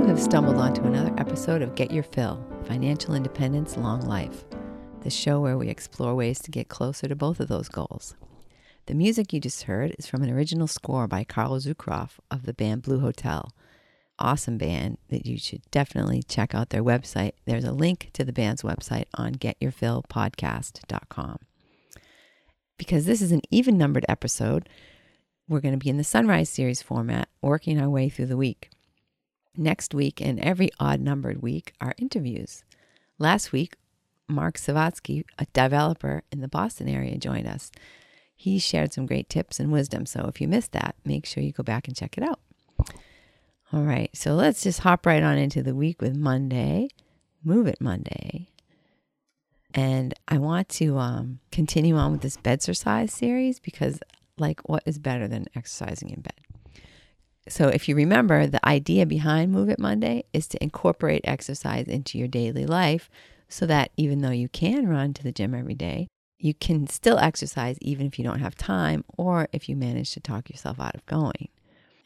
You have stumbled onto another episode of Get Your Fill Financial Independence, Long Life, the show where we explore ways to get closer to both of those goals. The music you just heard is from an original score by Karl Zukroff of the band Blue Hotel. Awesome band that you should definitely check out their website. There's a link to the band's website on getyourfillpodcast.com. Because this is an even numbered episode, we're going to be in the Sunrise Series format, working our way through the week. Next week and every odd numbered week are interviews. Last week, Mark Savatsky, a developer in the Boston area, joined us. He shared some great tips and wisdom. So if you missed that, make sure you go back and check it out. All right, so let's just hop right on into the week with Monday, Move It Monday. And I want to um, continue on with this bed exercise series because, like, what is better than exercising in bed? So, if you remember, the idea behind Move It Monday is to incorporate exercise into your daily life so that even though you can run to the gym every day, you can still exercise even if you don't have time or if you manage to talk yourself out of going.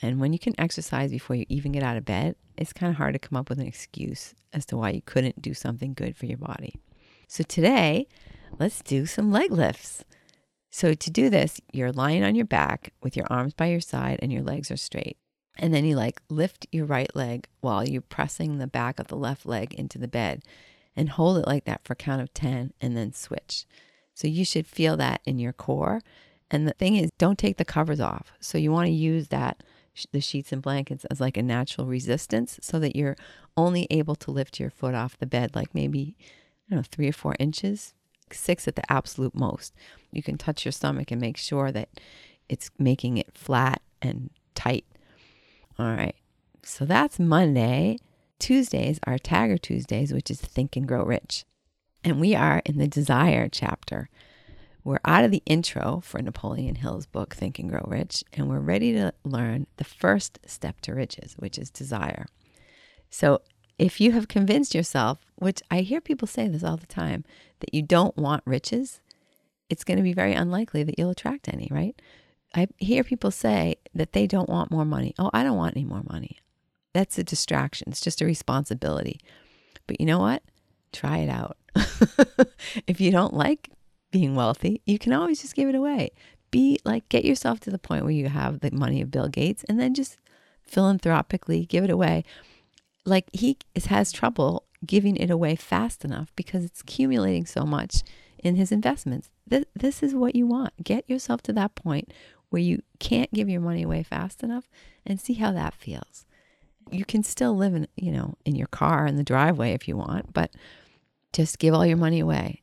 And when you can exercise before you even get out of bed, it's kind of hard to come up with an excuse as to why you couldn't do something good for your body. So today, let's do some leg lifts. So to do this, you're lying on your back with your arms by your side and your legs are straight. And then you like lift your right leg while you're pressing the back of the left leg into the bed and hold it like that for a count of 10 and then switch. So you should feel that in your core. And the thing is, don't take the covers off. So you want to use that the sheets and blankets as like a natural resistance so that you're only able to lift your foot off the bed like maybe I don't know, 3 or 4 inches, 6 at the absolute most. You can touch your stomach and make sure that it's making it flat and tight. All right. So that's Monday. Tuesdays are Tagger Tuesdays, which is Think and Grow Rich. And we are in the desire chapter. We're out of the intro for Napoleon Hill's book, Think and Grow Rich, and we're ready to learn the first step to riches, which is desire. So, if you have convinced yourself, which I hear people say this all the time, that you don't want riches, it's going to be very unlikely that you'll attract any, right? I hear people say that they don't want more money. Oh, I don't want any more money. That's a distraction. It's just a responsibility. But you know what? Try it out. if you don't like being wealthy, you can always just give it away. Be like, get yourself to the point where you have the money of Bill Gates and then just philanthropically give it away. Like he has trouble giving it away fast enough because it's accumulating so much in his investments. This, this is what you want. Get yourself to that point where you can't give your money away fast enough and see how that feels. You can still live in, you know, in your car in the driveway if you want, but just give all your money away.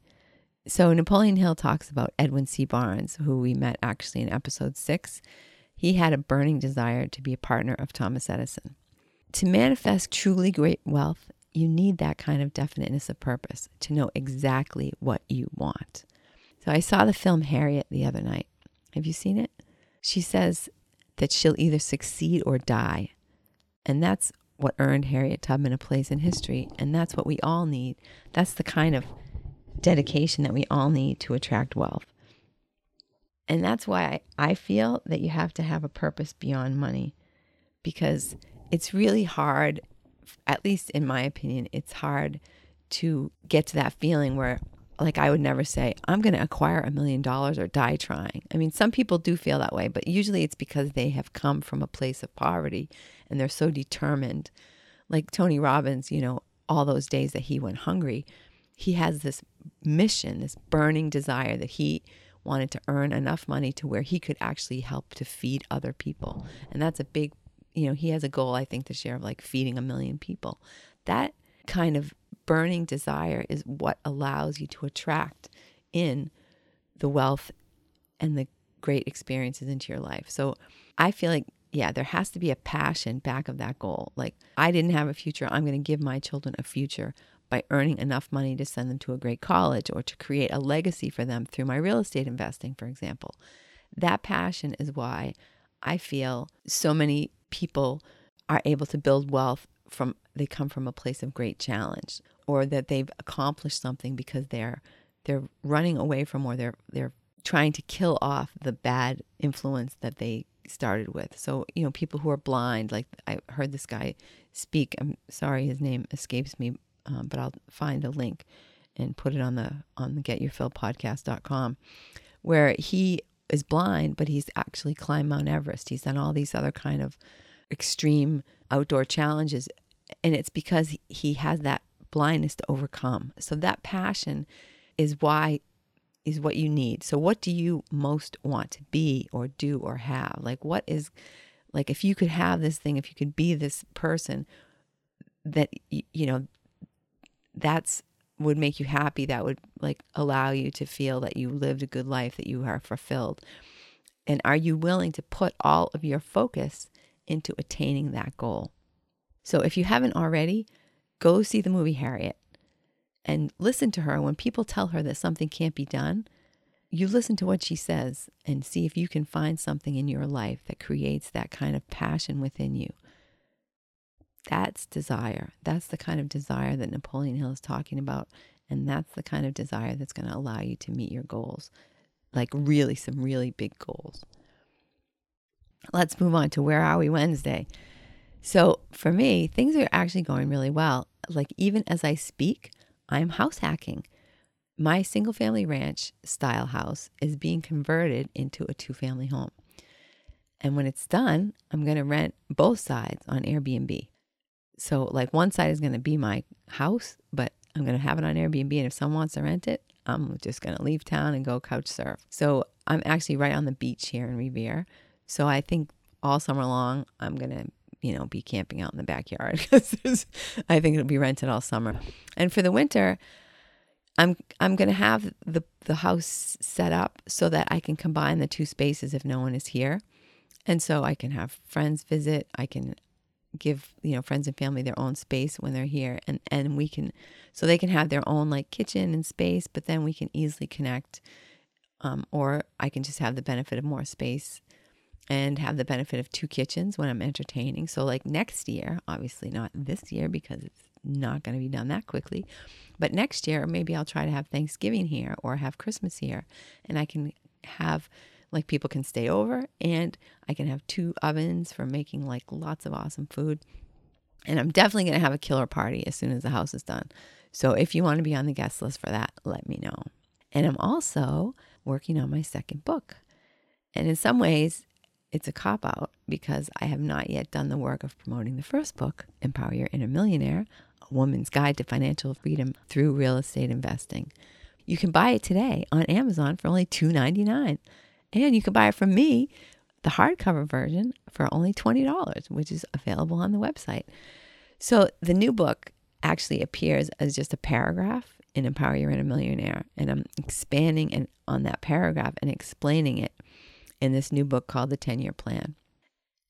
So Napoleon Hill talks about Edwin C. Barnes, who we met actually in episode six. He had a burning desire to be a partner of Thomas Edison. To manifest truly great wealth, you need that kind of definiteness of purpose to know exactly what you want. So I saw the film Harriet the other night. Have you seen it? She says that she'll either succeed or die. And that's what earned Harriet Tubman a place in history. And that's what we all need. That's the kind of dedication that we all need to attract wealth. And that's why I feel that you have to have a purpose beyond money because it's really hard, at least in my opinion, it's hard to get to that feeling where, like, I would never say, I'm going to acquire a million dollars or die trying. I mean, some people do feel that way, but usually it's because they have come from a place of poverty and they're so determined. Like Tony Robbins, you know, all those days that he went hungry, he has this mission, this burning desire that he wanted to earn enough money to where he could actually help to feed other people. And that's a big, you know, he has a goal, I think, this year of like feeding a million people. That kind of burning desire is what allows you to attract in the wealth and the great experiences into your life. So I feel like, yeah, there has to be a passion back of that goal. Like, I didn't have a future. I'm going to give my children a future by earning enough money to send them to a great college or to create a legacy for them through my real estate investing, for example. That passion is why I feel so many people are able to build wealth from they come from a place of great challenge or that they've accomplished something because they're they're running away from or they're they're trying to kill off the bad influence that they started with. So, you know, people who are blind, like I heard this guy speak. I'm sorry, his name escapes me, um, but I'll find a link and put it on the on the getyourfillpodcast.com where he is blind, but he's actually climbed Mount Everest. He's done all these other kind of extreme outdoor challenges. And it's because he has that blindness to overcome. So that passion is why is what you need. So what do you most want to be or do or have? Like what is like if you could have this thing, if you could be this person that you know that's would make you happy, that would like allow you to feel that you lived a good life, that you are fulfilled. And are you willing to put all of your focus into attaining that goal? So if you haven't already, go see the movie Harriet and listen to her when people tell her that something can't be done. You listen to what she says and see if you can find something in your life that creates that kind of passion within you. That's desire. That's the kind of desire that Napoleon Hill is talking about. And that's the kind of desire that's going to allow you to meet your goals, like really, some really big goals. Let's move on to Where Are We Wednesday. So for me, things are actually going really well. Like even as I speak, I'm house hacking. My single family ranch style house is being converted into a two family home. And when it's done, I'm going to rent both sides on Airbnb. So, like, one side is going to be my house, but I'm going to have it on Airbnb. And if someone wants to rent it, I'm just going to leave town and go couch surf. So, I'm actually right on the beach here in Revere. So, I think all summer long, I'm going to you know, be camping out in the backyard because I think it'll be rented all summer. And for the winter, I'm I'm going to have the the house set up so that I can combine the two spaces if no one is here. And so I can have friends visit, I can give you know friends and family their own space when they're here and and we can so they can have their own like kitchen and space but then we can easily connect um, or i can just have the benefit of more space and have the benefit of two kitchens when i'm entertaining so like next year obviously not this year because it's not going to be done that quickly but next year maybe i'll try to have thanksgiving here or have christmas here and i can have like people can stay over and I can have two ovens for making like lots of awesome food. And I'm definitely going to have a killer party as soon as the house is done. So if you want to be on the guest list for that, let me know. And I'm also working on my second book. And in some ways, it's a cop out because I have not yet done the work of promoting the first book, Empower Your Inner Millionaire A Woman's Guide to Financial Freedom Through Real Estate Investing. You can buy it today on Amazon for only $2.99. And you can buy it from me, the hardcover version, for only $20, which is available on the website. So the new book actually appears as just a paragraph in Empower Your Inner Millionaire. And I'm expanding and on that paragraph and explaining it in this new book called The 10 Year Plan.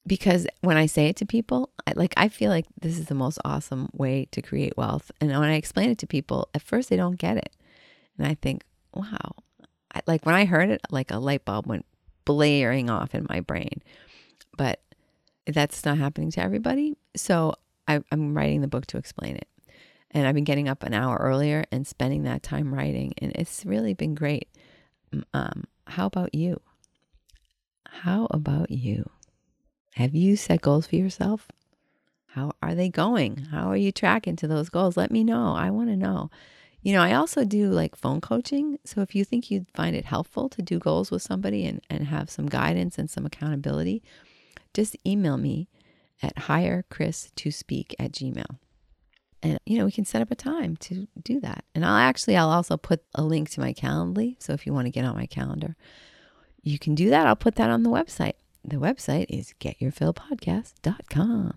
Because when I say it to people, I, like I feel like this is the most awesome way to create wealth. And when I explain it to people, at first they don't get it. And I think, wow, I, like when I heard it, like a light bulb went blaring off in my brain. But that's not happening to everybody. So I, I'm writing the book to explain it. And I've been getting up an hour earlier and spending that time writing, and it's really been great. Um, how about you? How about you? Have you set goals for yourself? How are they going? How are you tracking to those goals? Let me know. I want to know. You know, I also do like phone coaching. So if you think you'd find it helpful to do goals with somebody and, and have some guidance and some accountability, just email me at hirechris2speak at gmail. And, you know, we can set up a time to do that. And I'll actually, I'll also put a link to my Calendly. So if you want to get on my calendar, you can do that. I'll put that on the website. The website is getyourfillpodcast.com.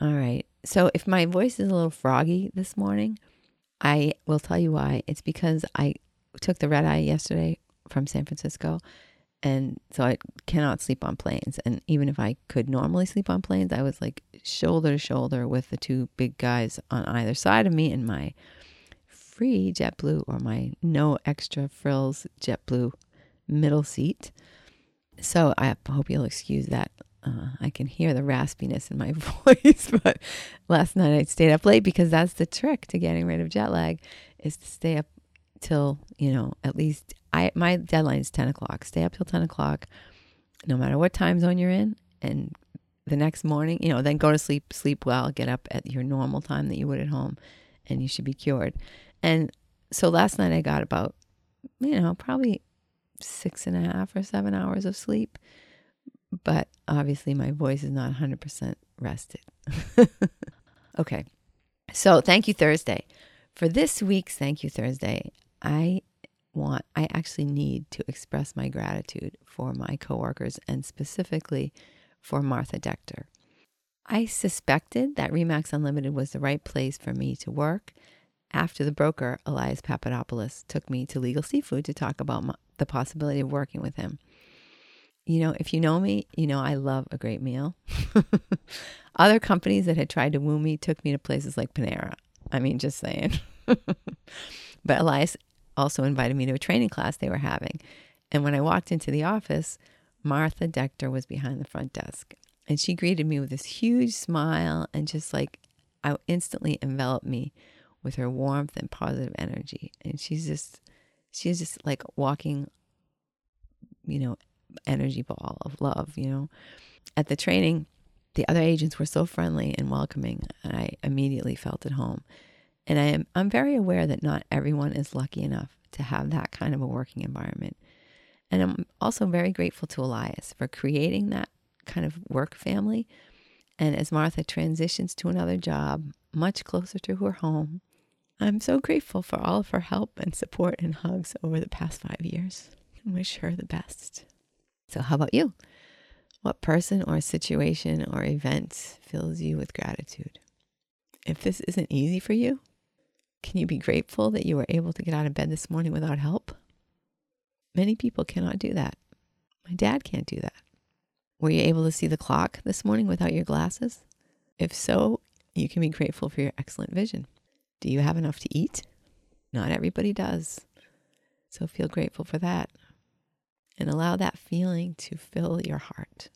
All right. So if my voice is a little froggy this morning, I will tell you why. It's because I took the red eye yesterday from San Francisco. And so I cannot sleep on planes. And even if I could normally sleep on planes, I was like shoulder to shoulder with the two big guys on either side of me in my free JetBlue or my no extra frills JetBlue middle seat. So I hope you'll excuse that uh, I can hear the raspiness in my voice, but last night I stayed up late because that's the trick to getting rid of jet lag is to stay up till, you know, at least I, my deadline is 10 o'clock. Stay up till 10 o'clock no matter what time zone you're in. And the next morning, you know, then go to sleep, sleep well, get up at your normal time that you would at home, and you should be cured. And so last night I got about, you know, probably six and a half or seven hours of sleep. But obviously, my voice is not 100% rested. okay. So, thank you, Thursday. For this week's Thank You Thursday, I want, I actually need to express my gratitude for my coworkers and specifically for Martha Dector. I suspected that Remax Unlimited was the right place for me to work after the broker, Elias Papadopoulos, took me to Legal Seafood to talk about my, the possibility of working with him. You know, if you know me, you know I love a great meal. Other companies that had tried to woo me took me to places like Panera. I mean, just saying. but Elias also invited me to a training class they were having. And when I walked into the office, Martha Dector was behind the front desk. And she greeted me with this huge smile and just like I instantly enveloped me with her warmth and positive energy. And she's just she's just like walking, you know, energy ball of love, you know. At the training, the other agents were so friendly and welcoming, and I immediately felt at home. And I am I'm very aware that not everyone is lucky enough to have that kind of a working environment. And I'm also very grateful to Elias for creating that kind of work family. And as Martha transitions to another job much closer to her home, I'm so grateful for all of her help and support and hugs over the past five years and wish her the best. So, how about you? What person or situation or event fills you with gratitude? If this isn't easy for you, can you be grateful that you were able to get out of bed this morning without help? Many people cannot do that. My dad can't do that. Were you able to see the clock this morning without your glasses? If so, you can be grateful for your excellent vision. Do you have enough to eat? Not everybody does. So feel grateful for that. And allow that feeling to fill your heart.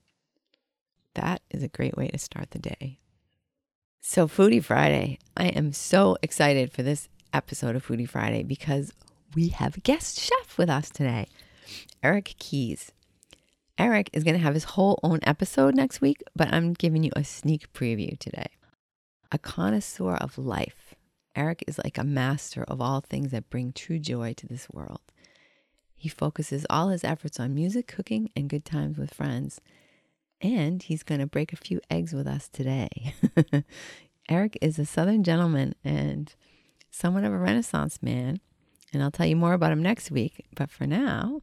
That is a great way to start the day. So, Foodie Friday, I am so excited for this episode of Foodie Friday because we have a guest chef with us today, Eric Keys. Eric is going to have his whole own episode next week, but I'm giving you a sneak preview today. A connoisseur of life, Eric is like a master of all things that bring true joy to this world. He focuses all his efforts on music, cooking, and good times with friends. And he's going to break a few eggs with us today. Eric is a Southern gentleman and somewhat of a Renaissance man. And I'll tell you more about him next week. But for now,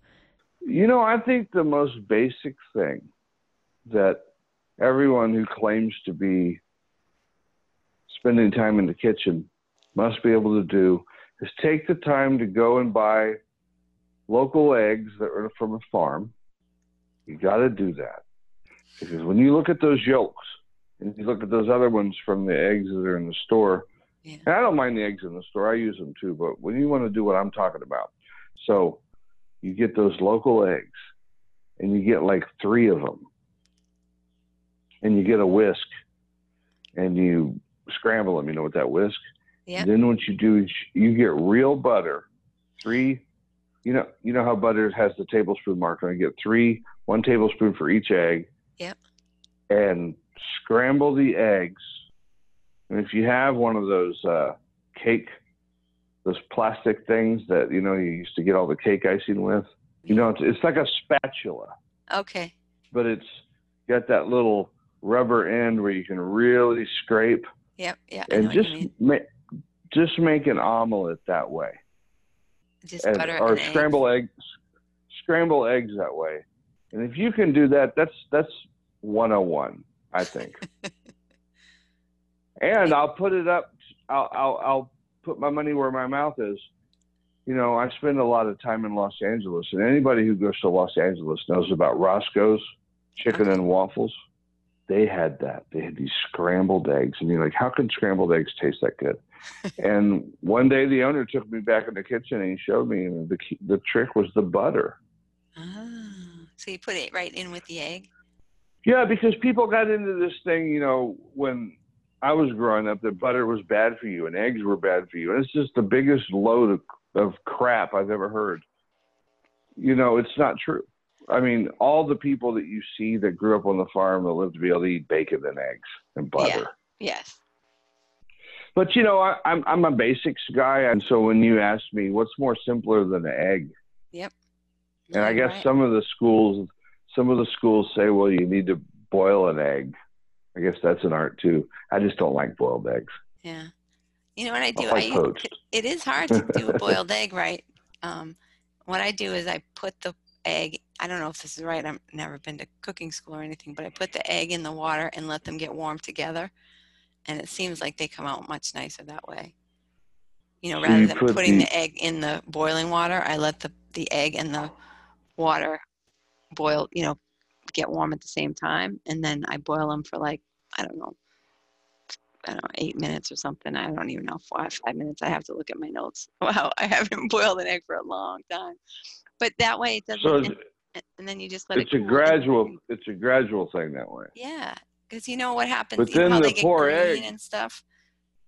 you know, I think the most basic thing that everyone who claims to be spending time in the kitchen must be able to do is take the time to go and buy local eggs that are from a farm. You got to do that. Because when you look at those yolks and you look at those other ones from the eggs that are in the store, yeah. I don't mind the eggs in the store, I use them too, but when you want to do what I'm talking about, so you get those local eggs and you get like three of them and you get a whisk and you scramble them, you know, what that whisk. Yeah. Then what you do is you get real butter, three, you know, you know how butter has the tablespoon mark. You get three, one tablespoon for each egg, Yep. And scramble the eggs. And if you have one of those uh, cake, those plastic things that you know you used to get all the cake icing with, you know, it's, it's like a spatula. Okay. But it's got that little rubber end where you can really scrape. Yep. Yeah. And just make just make an omelet that way. Just and, butter or scramble eggs. Scramble eggs that way. And if you can do that, that's that's 101, I think. and I'll put it up. I'll, I'll I'll put my money where my mouth is. You know, I spend a lot of time in Los Angeles, and anybody who goes to Los Angeles knows about Roscoe's chicken okay. and waffles. They had that. They had these scrambled eggs, and you're like, how can scrambled eggs taste that good? and one day, the owner took me back in the kitchen and he showed me, the the trick was the butter. Ah. So you put it right in with the egg? Yeah, because people got into this thing, you know, when I was growing up, that butter was bad for you and eggs were bad for you. And it's just the biggest load of, of crap I've ever heard. You know, it's not true. I mean, all the people that you see that grew up on the farm that live to be able to eat bacon and eggs and butter. Yeah. Yes. But you know, I, I'm I'm a basics guy, and so when you ask me what's more simpler than an egg, Yep. and I guess right. some of the schools, some of the schools say, well, you need to boil an egg. I guess that's an art too. I just don't like boiled eggs. Yeah. You know what I I do? I like poached. it is hard to do a boiled egg right. Um, what I do is I put the egg. I don't know if this is right. I've never been to cooking school or anything, but I put the egg in the water and let them get warm together, and it seems like they come out much nicer that way. You know, So rather you than put putting the- the egg in the boiling water, I let the the egg and the water boil. You know, get warm at the same time, and then I boil them for like I don't know. I don't know, eight minutes or something. I don't even know, five, five minutes. I have to look at my notes. Wow, I haven't boiled an egg for a long time. But that way it doesn't, So and, and then you just let it's it a cool and gradual. It's a gradual thing that way. Yeah, because you know what happens. But then how the get poor green egg- and stuff.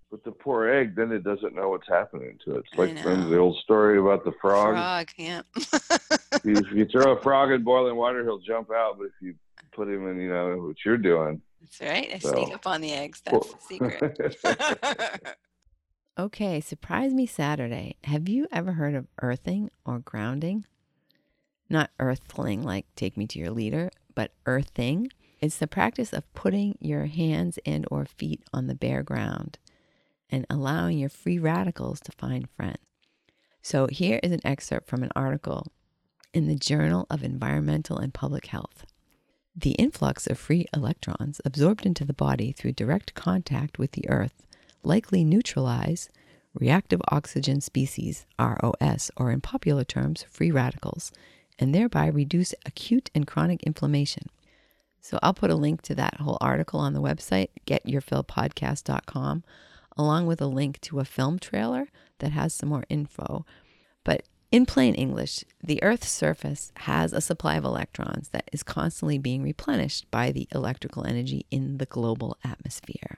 But the poor egg, then it doesn't know what's happening to it. It's like the old story about the frog. Frog, yeah. If, you, if you throw a frog in boiling water, he'll jump out. But if you put him in, you know what you're doing. That's right. I sneak up on the eggs. That's the secret. okay, surprise me Saturday. Have you ever heard of earthing or grounding? Not earthling like take me to your leader, but earthing. It's the practice of putting your hands and or feet on the bare ground and allowing your free radicals to find friends. So here is an excerpt from an article in the Journal of Environmental and Public Health. The influx of free electrons absorbed into the body through direct contact with the earth likely neutralize reactive oxygen species, ROS, or in popular terms, free radicals, and thereby reduce acute and chronic inflammation. So I'll put a link to that whole article on the website, getyourfillpodcast.com, along with a link to a film trailer that has some more info. But in plain English, the Earth's surface has a supply of electrons that is constantly being replenished by the electrical energy in the global atmosphere.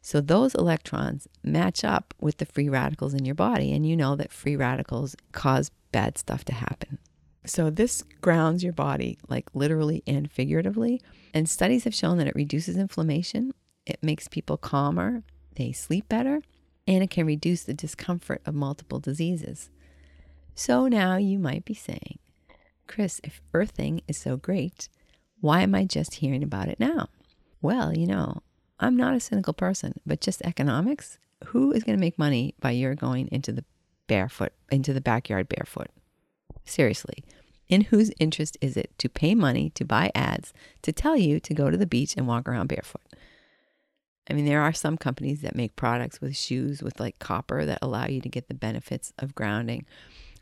So those electrons match up with the free radicals in your body, and you know that free radicals cause bad stuff to happen. So this grounds your body, like literally and figuratively. And studies have shown that it reduces inflammation, it makes people calmer, they sleep better, and it can reduce the discomfort of multiple diseases. So now you might be saying, Chris, if earthing is so great, why am I just hearing about it now? Well, you know, I'm not a cynical person, but just economics. Who is going to make money by your going into the barefoot, into the backyard barefoot? Seriously, in whose interest is it to pay money to buy ads to tell you to go to the beach and walk around barefoot? I mean, there are some companies that make products with shoes with like copper that allow you to get the benefits of grounding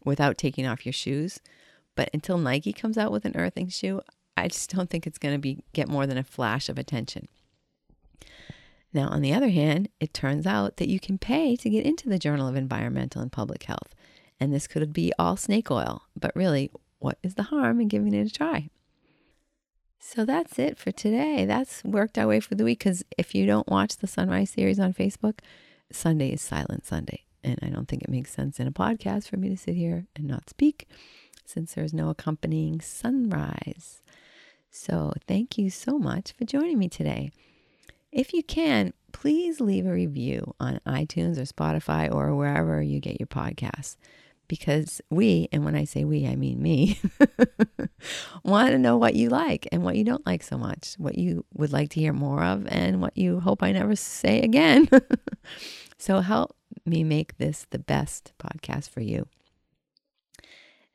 without taking off your shoes. But until Nike comes out with an earthing shoe, I just don't think it's going to be get more than a flash of attention. Now, on the other hand, it turns out that you can pay to get into the Journal of Environmental and Public Health. And this could be all snake oil, but really, what is the harm in giving it a try? So that's it for today. That's worked our way for the week because if you don't watch the Sunrise series on Facebook, Sunday is Silent Sunday. And I don't think it makes sense in a podcast for me to sit here and not speak since there's no accompanying sunrise. So thank you so much for joining me today. If you can, please leave a review on iTunes or Spotify or wherever you get your podcasts. Because we, and when I say we, I mean me, want to know what you like and what you don't like so much, what you would like to hear more of, and what you hope I never say again. so help me make this the best podcast for you.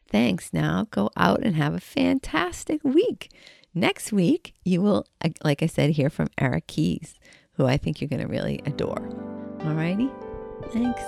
Thanks. Now go out and have a fantastic week. Next week, you will, like I said, hear from Eric Keys, who I think you're going to really adore. Alrighty? Thanks.